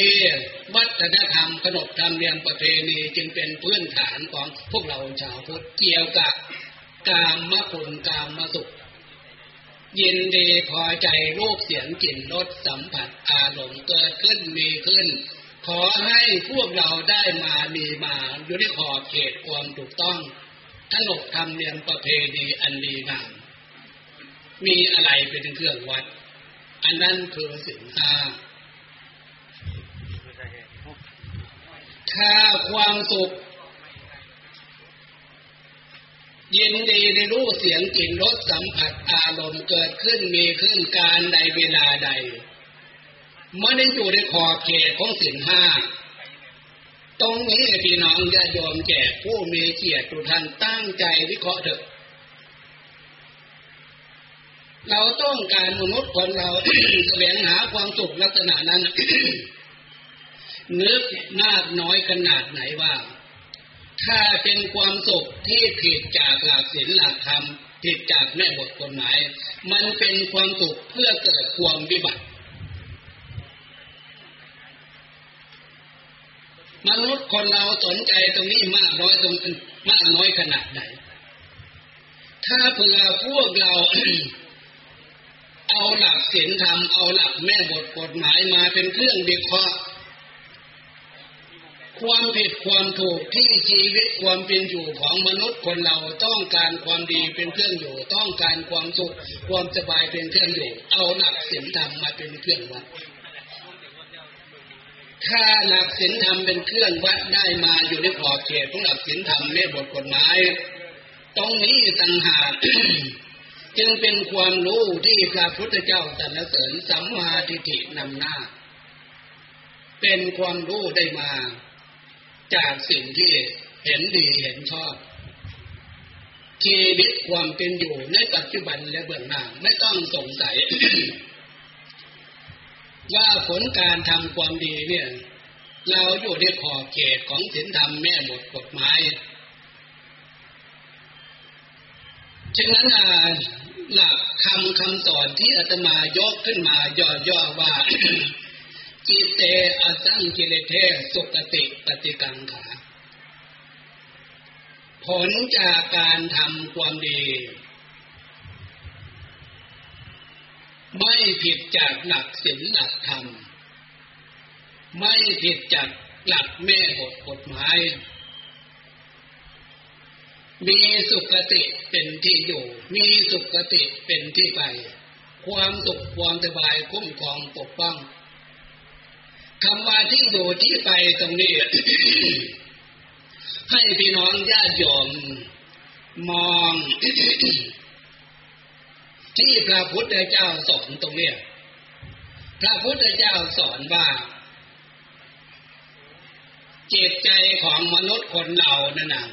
วัฒนธรรมขนบธรรมเนียมประเพณีจึงเป็นพื้นฐานของพวกเราชาวพุทธเกี่ยวกับกามมคุณกามมสุข ยินดีพอใจรูปเสียงกลิ่นรสสัมผัสอารมณ์เกิดขึ้นมีขึ้น ขอให้พวกเราได้มามีมาอยู่ในขอบเขตความถูกต้องขนบธรรมเนียมประเพณีอันดีงามมีอะไรเป็นเครื่องวัด อันนั้นคือสิ่งห้าถ้าความสุขยินดีในรู้เสียงกลิ่นรสสัมผัสอารมณ์เกิดขึ้นมีขึ้นการใดเวลาใดมันได้อยู่ในขอบเขตของสิ่งห้าตรงนี้พี่น้องจะยอมแจกผู้มีเกียรติทุกท่านตั้งใจวิเคราะห์เถอะ เราต้องการมนุษย์คนเราแสวงหาความสุขลักษณะนั้นนึกมากน้อยขนาดไหนว่า ถ้าเป็นความสุขที่ผิดจากหลักศีลหลักธรรมผิดจากแม่บทกฎหมาย มันเป็นความสุขเพื่อเกิดความวิบัติ มนุษย์คนเราสนใจตรงนี้มากน้อยตรงมากน้อยขนาดไหน ถ้าเผื่อพวกเรา เอาหลักศีลธรรมเอาหลักแม่บทกฎหมายมาเป็นเครื่องวิเคราะห์ความผิดความถูกที่ชีวิตความเป็นอยู่ของมนุษย์คนเราต้องการความดีเป็นเครื่องอยู่ ต้องการความสุขความสบายเป็นเครื่องอยู่ เอาหลักศีลธรรมมาเป็นเครื่องวัดถ้าหลักศีลธรรมเป็นเครื่องวัดได้มาอยู่ในขอบเขตของหลักศีลธรรมแม่บทกฎหมาย ตรงนี้ต่างหาก จึงเป็นความรู้ที่พระพุทธเจ้าสรรเสริญสัมมาทิฏฐินำหน้า เป็นความรู้ได้มา จากสิ่งที่เห็นดีเห็นชอบชีวิตความเป็นอยู่ในปัจจุบันและเบื้องหน้าไม่ต้องสงสัย ว่าผลการทำความดีเนี่ย เราอยู่ในขอบเขตของศีลธรรมแม่บทกฎหมาย ฉะนั้นหลักคำคำสอนที่อาตมายกขึ้นมาย่อๆว่าจิเตอสังกิเลเทสุกติปฏิกังขาผลจากการทำความดี ไม่ผิดจากหลักศีลหลักธรรม ไม่ผิดจากหลักแม่บทกฎหมาย มีสุขติเป็นที่อยู่ มีสุขติเป็นที่ไป ความสุขความสบายคุ้มครองปกป้องคำว่าที่อยู่ที่ไปตรงนี้ ให้พี่น้องญาติโยมมอง ที่พระพุทธเจ้าสอนตรงนี้พระพุทธเจ้าสอนว่าจิตใจของมนุษย์คนเรานั่นนะ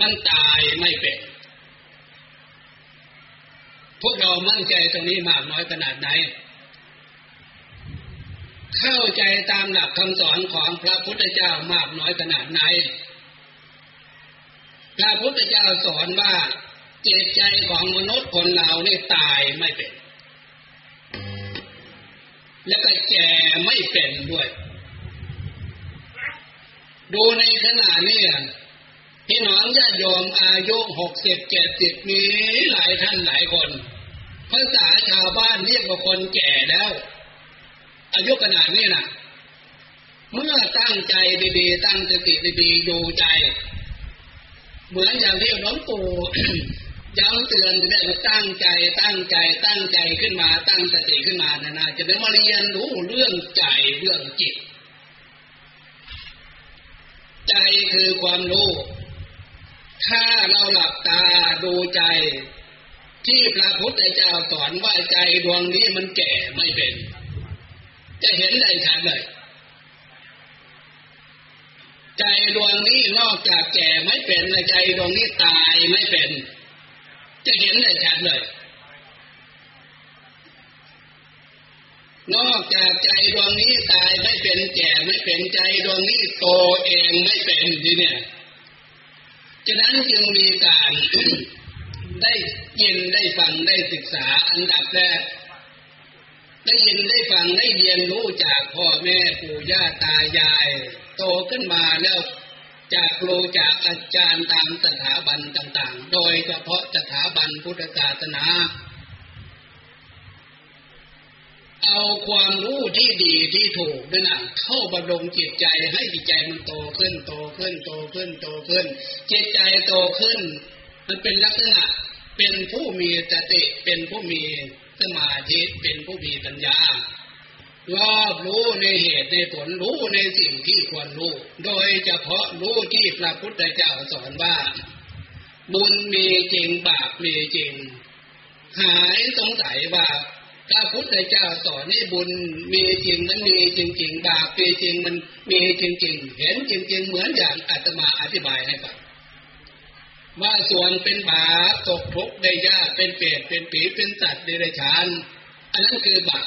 มันตายไม่เป็นพวกเรามั่นใจตรงนี้มากน้อยขนาดไหน เข้าใจตามหลักคำสอนของพระพุทธเจ้ามากน้อยขนาดไหน พระพุทธเจ้าสอนว่าจิตใจของมนุษย์คนเราเนี่ตายไม่เป็น แล้วก็แก่ไม่เป็นด้วย ดูในขณะนี้ พี่น้องญาติโยมอายุหกสิบเจ็ดสิบมีหลายท่านหลายคนภาษาชาวบ้านเรียกว่าคนแก่แล้ว อายุขนาดนี้นะเมื่อตั้งใจดีๆ ตั้งสติดีๆอยู่ใจ เหมือนอย่างที่หลวงปู่ย้ำเตือนจะได้ตั้งใจตั้งใจตั้งใจขึ้นมา ตั้งสติขึ้นมานานาจะได้มาเรียนรู้เรื่องใจเรื่องจิต ใจคือความรู้ ถ้าเราหลับตาดูใจ ที่พระพุทธเจ้าสอนว่าใจดวงนี้มันแก่ไม่เป็น จะเห็นได้ชัดเลย ใจดวงนี้นอกจากแก่ไม่เป็นใจดวงนี้ตายไม่เป็น จะเห็นได้ชัดเลย นอกจากใจดวงนี้ตายไม่เป็น แก่ไม่เป็นใจดวงนี้โตเองไม่เป็นทีเนี่ย ฉะนั้นจึงมีการได้ยินได้ฟังได้ศึกษาอันดับแรกได้ยินได้ฟังได้เรียนรู้จากพ่อแม่ปู่ย่าตายาย โตขึ้นมาแล้วจากครูจากอาจารย์ตามสถาบันต่าง ๆ โดยเฉพาะสถาบันพุทธศาสนา เอาความรู้ที่ดีที่ถูกนั่นนะเข้าบำรุงจิตใจให้จิตใจมันโตขึ้นโตขึ้นโตขึ้นโตขึ้น จิตใจโตขึ้น มันเป็นลักษณะเป็นผู้มีสติเป็นผู้มีสมาธิเป็นผู้มีปัญญารอบรู้ในเหตุในผลรู้ในสิ่งที่ควรรู้ โดยเฉพาะรู้ที่พระพุทธเจ้าสอนว่า บุญมีจริงบาปมีจริง หายสงสัยว่า พระพุทธเจ้าสอนนี่บุญมีจริงมันมีจริงๆบาปมีจริงมันมีจริงๆเห็นจริง ๆ เหมือนอย่างอาตมาอธิบายให้ฟังว่าส่วนเป็นบาปตกทุกข์ได้ยากเป็นเปรตเป็นผีเป็นสัตว์เดรัจฉาน อันนั้นคือบาป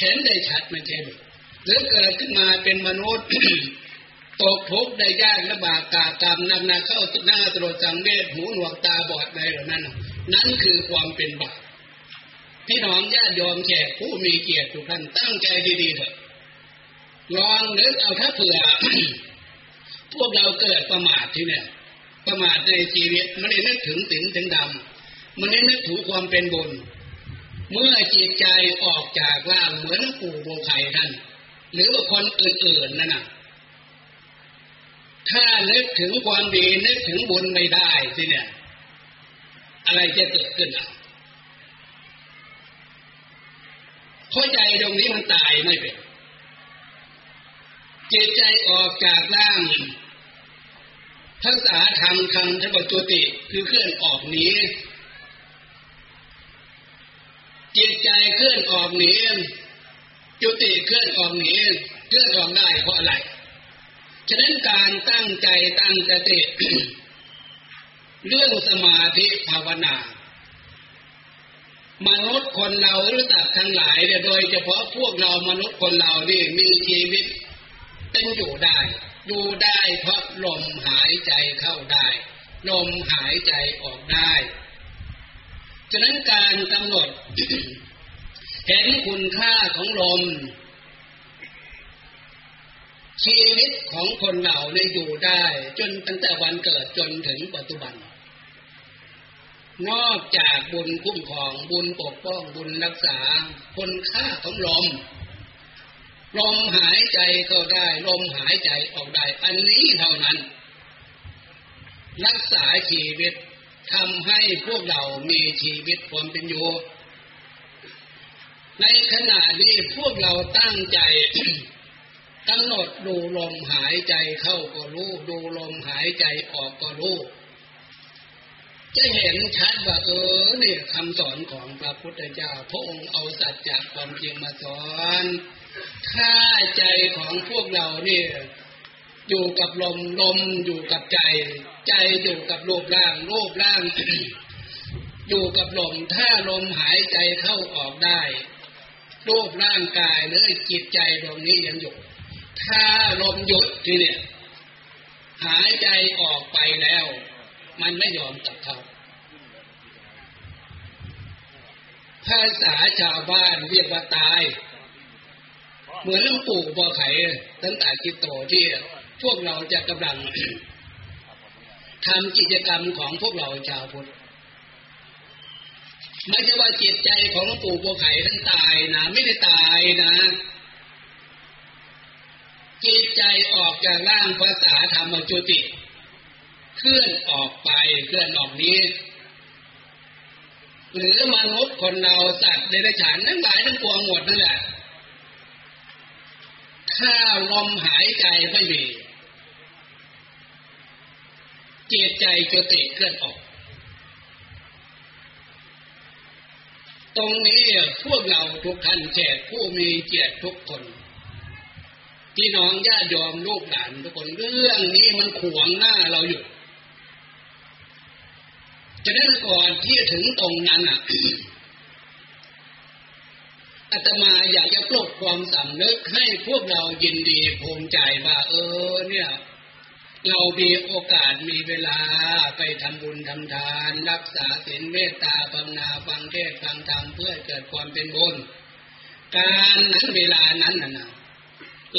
เห็นได้ชัดไม่ใช่หรือหรือเกิดขึ้นมาเป็นมนุษย์ตกทุกข์ได้ยากลำบากกากรรมนำนาเข้าหน้าตรวจสังเวชหูหนวกตาบอดอะไรเหล่านั้นนั่นคือความเป็นบาป พี่น้องญาติโยมแขกผู้มีเกียรติทุกท่านตั้งใจดีๆเถอะลองนึกเอาถ้าเผื่อพวกเราเกิดประมาทที่เนี่ย ประมาทในชีวิตมันได้นึกถึงสิ่งถึงดำมันได้นึกถึงความเป็นบุญ เมื่อจิตใจออกจากร่าเหมือนปู่โบไข่ท่าน หรือว่าคนอื่นๆนั่นน่ะถ้านึกถึงความดีนึกถึงบุญไม่ได้สิเนี่ย อะไรจะเกิดขึ้นอะ เพราะใจตรงนี้มันตายไม่เป็นจิตใจออกจากร่างทักษะธรรมคำทับจุติคือเคลื่อนออกหนีจิตใจเคลื่อนออกหนีจุติเคลื่อนออกหนีเคลื่อนออกได้เพราะอะไร ฉะนั้นการตั้งใจตั้งสติเรื่องสมาธิภาวนา มนุษย์คนเราหรือสัตว์ทั้งหลายเนี่ยโดยเฉพาะพวกเรามนุษย์คนเรานี่มีชีวิตเป็นอยู่ได้ อยู่ได้เพราะลมหายใจเข้าได้ ลมหายใจออกได้ ฉะนั้นการกำหนด เห็นคุณค่าของลม ชีวิตของคนเหล่าในอยู่ได้ จนตั้งแต่วันเกิดจนถึงปัจจุบัน นอกจากบุญคุ้มครองบุญปกป้องบุญรักษาคุณค่าของลม ลมหายใจก็ได้ลมหายใจออกได้ อันนี้เท่านั้น รักษาชีวิตทำให้พวกเรามีชีวิตความเป็นอยู่ ในขณะนี้พวกเราตั้งใจกำหนดดูลมหายใจเข้าก็รู้ ดูลมหายใจออกก็รู้ จะเห็นชัดว่าเออเนี่ยคำสอนของพระพุทธเจ้า พระองค์เอาสัจจะความจริงมาสอนถ้าใจของพวกเราเนี่ยอยู่กับลมลมอยู่กับใจ ใจอยู่กับรูปร่างรูปร่าง อยู่กับลมถ้าลมหายใจเข้าออกได้รูปร่างกายหรือจิตใจตรงนี้ยังอยู่ถ้าลมหยุดทีเนี่ยหายใจออกไปแล้ว มันไม่ยอมกับเขาภาษาชาวบ้านเรียกว่าตาย เหมือนหลวงปู่บ่อไข่ตั้งแต่คิโตที่พวกเราจะกำลังทำกิจกรรมของพวกเราชาวพุทธไม่ใช่ว่าจิตใจของหลวงปู่บัวไข่ท่านตายนะ ไม่ได้ตายนะ จิตใจออกจากร่างภาษาธรรมจุติ เคลื่อนออกไปเคลื่อนออกนี้ หรือมนุษย์คนเราสัตว์เดรัจฉานทั้งหลายทั้งปวงหมดนั่นแหละถ้าลมหายใจไม่มีเจตใจจะติเคลื่อนออก ตรงนี้พวกเราทุกท่านแขกผู้มีเกียรติทุกคนพี่น้องญาติยอมลูกหลานทุกคนเรื่องนี้มันขวงหน้าเราอยู่ จะนั้นก่อนที่จะถึงตรงนั้นอะอาตมาอยากจะปลุกความสำนึกให้พวกเรายินดีภูมิใจว่า เออ เนี่ย เรามีโอกาสมีเวลาไปทำบุญทำทาน รักษาศีลเมตตาภาวนาฟังเทศฟังธรรมเพื่อเกิดความเป็นบุญการนั้นเวลานั้นน่ะ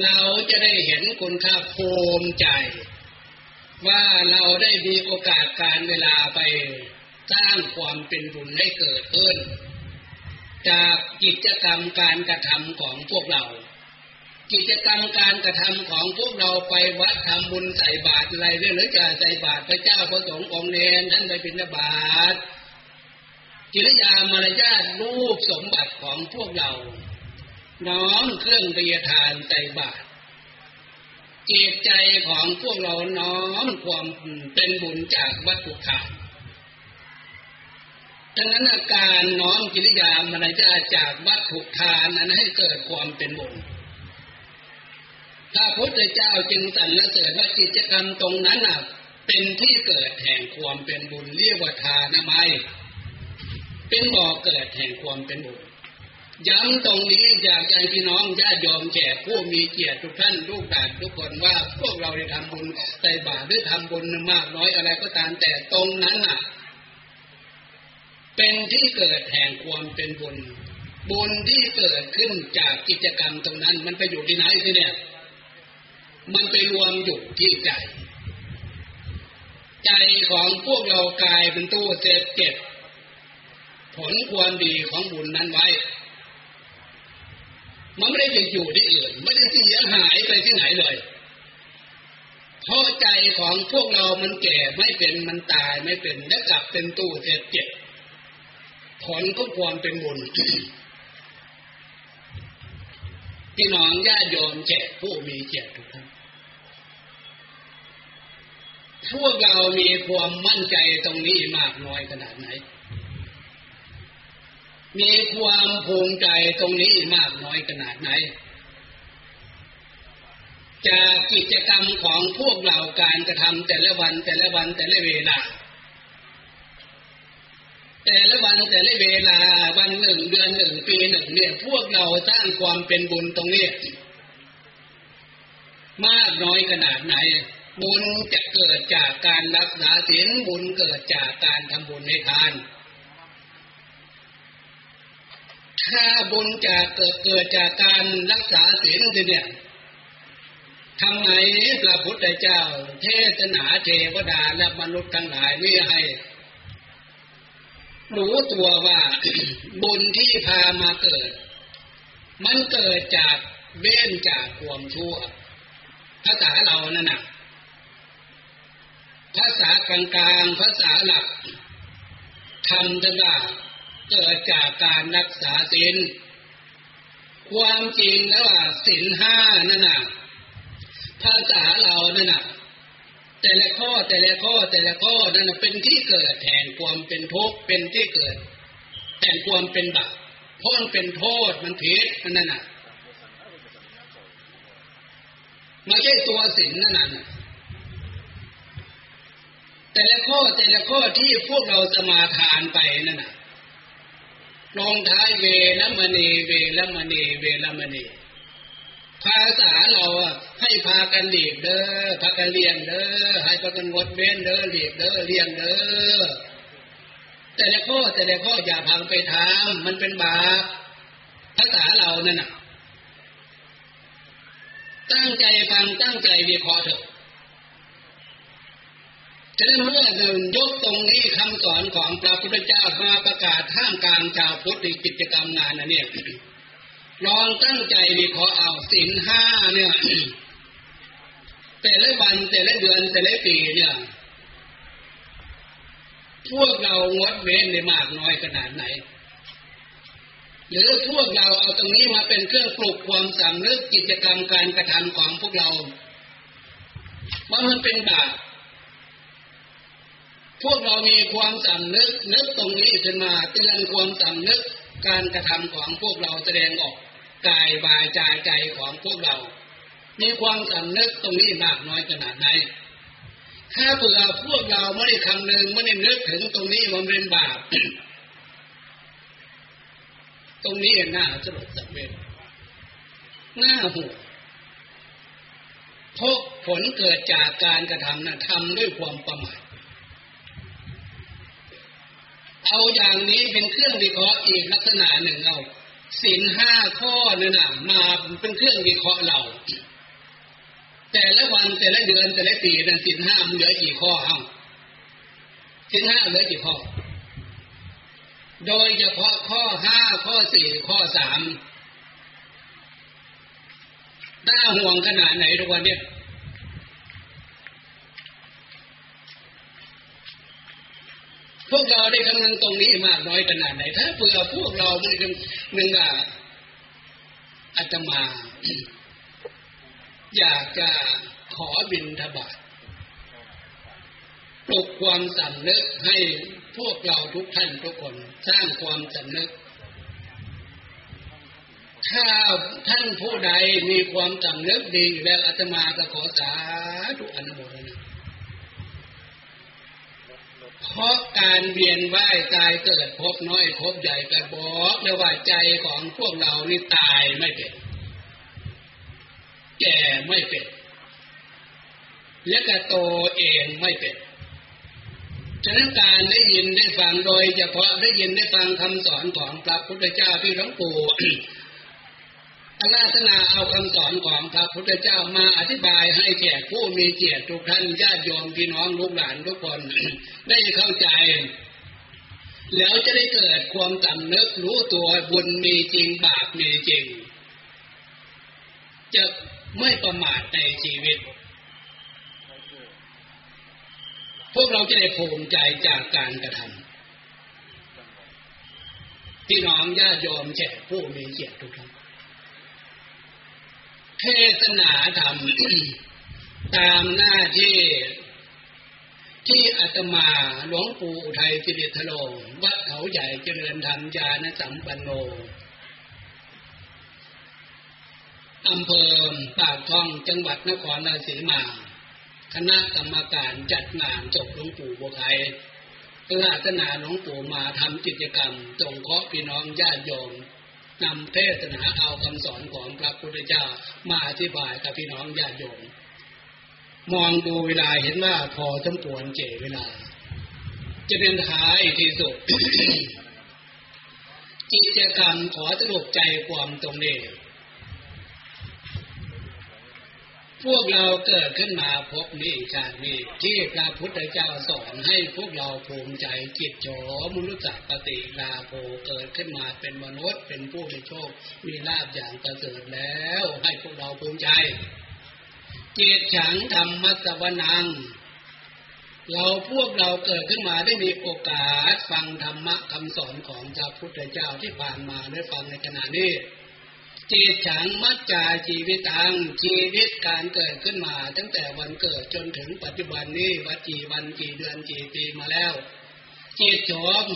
เราจะได้เห็นคุณค่าภูมิใจ ว่าเราได้มีโอกาสการเวลาไป สร้างความเป็นบุญให้เกิดขึ้น จากกิจกรรมการกระทำของพวกเรา กิจกรรมการกระทำของพวกเราไปวัดทำบุญใส่บาตรอะไรเรื่องหรือจะใส่บาตรพระเจ้าพระสงฆ์องค์เนรท่านไปบิณฑบาตกิริยามารยาทรูปสมบัติของพวกเรา น้อมเครื่องเบียทานใจบาตรจิตใจของพวกเราน้อมความเป็นบุญจากวัตถุขาว ดังนั้นอาการน้อมกิริยามารยาจากวัตถุทานนั้นให้เกิดความเป็นบุญพระพุทธเจ้าจึงสรรเสริญว่ากิจกรรมตรงนั้นอะเป็นที่เกิดแห่งความเป็นบุญเรียกว่าทานามัยเป็นบ่อเกิดแห่งความเป็นบุญย้ำตรงนี้อยากให้พี่น้องญาติโยมแก่ผู้มีเกียรติทุกท่านลูกหลานทุกคนว่าพวกเราได้ทำบุญใส่บาตรหรือทำบุญมากน้อยอะไรก็ตามแต่ตรงนั้นอะ เป็นที่เกิดแห่งความเป็นบุญ บุญที่เกิดขึ้นจากกิจกรรมตรงนั้น มันไปอยู่ที่ไหนสิเนี่ย มันไปรวมอยู่ที่ใจ ใจของพวกเรากลายเป็นตู้เซฟเก็บ ผลความดีของบุญนั้นไว้ มันไม่ได้ไปอยู่ที่อื่น ไม่ได้เสียหายไปที่ไหนเลยเพราะใจของพวกเรามันแก่ไม่เป็นมันตายไม่เป็นและกลับเป็นตู้เจ็บเจ็บ ผลก็ความเป็นบุญพี่น้องญาติโยมแจกผู้มีเกียรติทุกท่านพวกเรามีความมั่นใจตรงนี้มากน้อยขนาดไหน มีความภูมิใจตรงนี้มากน้อยขนาดไหน จากกิจกรรมของพวกเราการกระทำแต่ละวันแต่ละวันแต่ละเวลา แต่ละวันแต่ละเวลาวันหนึ่งเดือนหนึ่งปีหนึ่งเนี่ย พวกเราสร้างความเป็นบุญตรงนี้มากน้อยขนาดไหน บุญจะเกิดจากการรักษาศีลบุญเกิดจากการทำบุญในทาน ถ้าบุญจะเกิดเกิดจากการรักษาศีลเนี่ยทำไมพระพุทธเจ้า เทศนาเทวดาและมนุษย์ทั้งหลายนี่ให้ รู้ตัวว่าบุญที่พามาเกิด มันเกิดจากเบ้นจากความชั่ว ภาษาเรานั่นน่ะภาษากลางๆภาษาหลักทำจะว่าเกิดจากการรักษาศีลความจริงแล้วว่าศีลห้านั่นน่ะภาษาเรานั่นน่ะ แต่ละข้อแต่ละข้อแต่ละข้อนั่นเป็นที่เกิดแห่งความเป็นทุกข์เป็นที่เกิดแห่งความเป็นบาปเพราะมันเป็นโทษมันผิดนั่นน่ะไม่ใช่ตัวศีลนั่นน่ะแต่ละข้อแต่ละข้อที่พวกเราสมาทานไปนั่นน่ะลงท้ายเวลมณีเวลมณีเวลมณี ภาษาเราให้พากันหลีกเด้อพากันเลี้ยงเด้อให้พากันงดเว้นเด้อหลีกเด้อเลี้ยงเด้อแต่ละข้อแต่ละข้ออย่าพังไปทำมันเป็นบาปภาษาเรานั่นน่ะ ตั้งใจฟังตั้งใจวิเคราะห์เถอะฉะนั้นเมื่อหนึ่งยกตรงนี้คำสอนของพระพุทธเจ้ามาประกาศท่ามกลางชาวพุทธในกิจกรรมงานนะเนี่ย ลองตั้งใจวิเคราะห์เอาสินห้าเนี่ย แต่ละวันแต่ละเดือนแต่ละปีเนี่ย พวกเรางดเว้นในมากน้อยขนาดไหน หรือพวกเราเอาตรงนี้มาเป็นเครื่องปลุกความสำนึกกิจกรรมการกระทำของพวกเราว่ามันเป็นบาปพวกเรามีความสำนึกนึกตรงนี้ขึ้นมาเตือนความสำนึกการกระทำของพวกเราแสดงออก กายวายใจใจของพวกเรา มีความสำนึกตรงนี้มากน้อยขนาดไหน ถ้าเผื่อพวกเราไม่ได้คำนึงไม่ได้นึกถึงตรงนี้มันเป็นบาป ตรงนี้น่าสลดสังเวชน่าห่วงพกผลเกิดจากการกระทำนะทำด้วยความประมาทเอาอย่างนี้เป็นเครื่องวิเคราะห์อีกลักษณะหนึ่งเอา สินห้าข้อนั่นนะมาเป็นเครื่องวิเคราะห์เรา แต่ละวันแต่ละเดือนแต่ละปีนั้นสินห้ามันเหลือกี่ข้อเอาสินห้าเหลือกี่ข้อ โดยเฉพาะข้อห้าข้อสี่ข้อสามน่าห่วงขนาดไหนทุกวันเนี่ยพ วกเราได้กำลังตรงนี้มากน้อยขนาดไหน ถ้าเผื่อพวกเราไม่กันหนึ่งอะอาตมา อยากจะขอบินทบาทปลุกความสำนึกให้พวกเราทุกท่านทุกคนสร้างความสำนึก ถ้าท่านผู้ใดมีความสำนึกดีแล้วอาตมาจะขอสาธุอนุโมทนา เพราะการเวียนว่ายตายเกิดพบน้อยพบใหญ่ก็บอกเลยว่าใจของพวกเรานี่ตายไม่เป็น แก่ไม่เป็น และก็โตเองไม่เป็นฉะนั้นการได้ยินได้ฟังโดยเฉพาะได้ยินได้ฟังคำสอนของพระพุทธเจ้าที่หลวงปู่ อาราธนาเอาคำสอนของพระพุทธเจ้ามาอธิบายให้แก่ผู้มีเกียรติทุกท่านญาติโยมพี่น้องลูกหลานทุกคน ได้เข้าใจ แล้วจะได้เกิดความจำเนึกรู้ตัวบุญมีจริงบาปมีจริง จะไม่ประมาทในชีวิต พวกเราจะได้ภูมิใจจากการกระทำพี่น้องญาติโยมแขกผู้มีเกียรติทุกท่าน เทศนาธรรม ตามหน้าที่ที่อาตมาหลวงปู่อุทัยสิริทโลวัดเขาใหญ่เจริญธรรมญาณสัมปันโนอำเภอปากทองจังหวัดนครราชสีมา คณะกรรมการจัดงานจบหลวงปู่บุไทยเพื่อศาสนาหลวงปู่มาทำกิจกรรมจงเคาะพี่น้องญาติโยม นำเทศนาเอาคำสอนของพระพุทธเจ้ามาอธิบายกับพี่น้องญาติโยม มองดูเวลาเห็นว่าพอจมปวนเจเวลา จะเป็นท้ายที่สุดกิจกรรมขอสรุปใจความตรงนี้ พวกเราเกิดขึ้นมาพบนี้ชาตินี้ที่พระพุทธเจ้าสอนให้พวกเราภูมิใจจิตโฉมนุษย์ปฏิลาโภเกิดขึ้นมาเป็นมนุษย์เป็นผู้มีโชค มีลาบอย่างประเสริฐแล้ว ให้พวกเราภูมิใจจิตฉังธรรมสวนัง เราพวกเราเกิดขึ้นมาได้มีโอกาสฟังธรรมะคำสอนของพระพุทธเจ้าที่ผ่านมาได้ฟังในขณะนี้ จิตฉังมัจจาชีวิตังชีวิตการเกิดขึ้นมา ตั้งแต่วันเกิดจนถึงปัจจุบันนี้ว่ากี่วันกี่เดือนกี่ปีมาแล้วจิตโฉม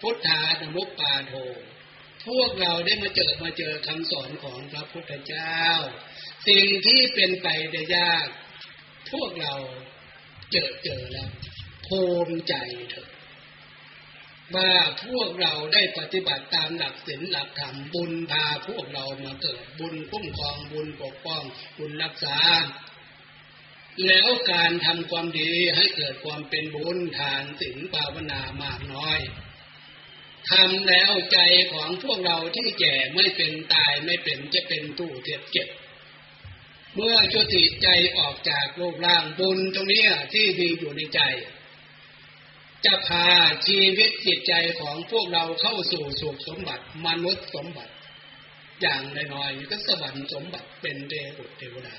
พุทธานมุปปาโทพวกเราได้มาเจอมาเจอคำสอนของพระพุทธเจ้า สิ่งที่เป็นไปได้ยาก พวกเราเจอเจอแล้วภูมิใจเถอะ ว่าพวกเราได้ปฏิบัติตามหลักศีลหลักธรรมบุญพาพวกเรามาเกิดบุญคุ้มครองบุญปกป้องบุญรักษา แล้วการทำความดีให้เกิดความเป็นบุญทานศีลภาวนามากน้อยทำแล้วใจของพวกเราที่แก่ไม่เป็นตายไม่เป็นจะเป็นตู้เก็บเก็บเมื่อจุติใจออกจากโลกร่างบุญตรงนี้ที่มีอยู่ในใจ จะพาชีวิตจิตใจของพวกเราเข้าสู่สุขสมบัติ มนุษย์สมบัติ อย่างน้อยๆก็สวรรค์สมบัติเป็นเทวดเทวดา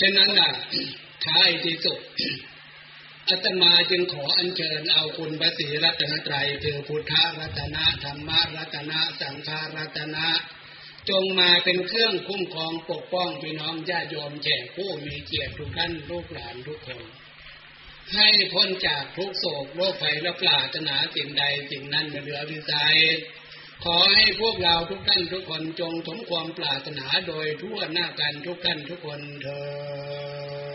ฉะนั้นน่ะท้ายที่สุดอาตมาจึงขออัญเชิญเอาคุณพระศรีรัตนตรัยคือพุทธรัตนะธรรมรัตนะสังฆรัตนะ จงมาเป็นเครื่องคุ้มครองปกป้องพี่น้องญาติโยมแขกผู้มีเกียรติทุกท่านลูกหลานทุกคน ให้พ้นจากทุกโศกโรคภัยและปราถนาสิ่งใดสิ่งนั้นมาเหลือวิสัยขอให้พวกเราทุกท่านทุกคนจงสมความปรารถนาโดยทั่วหน้ากันทุกท่านทุกคนเธอ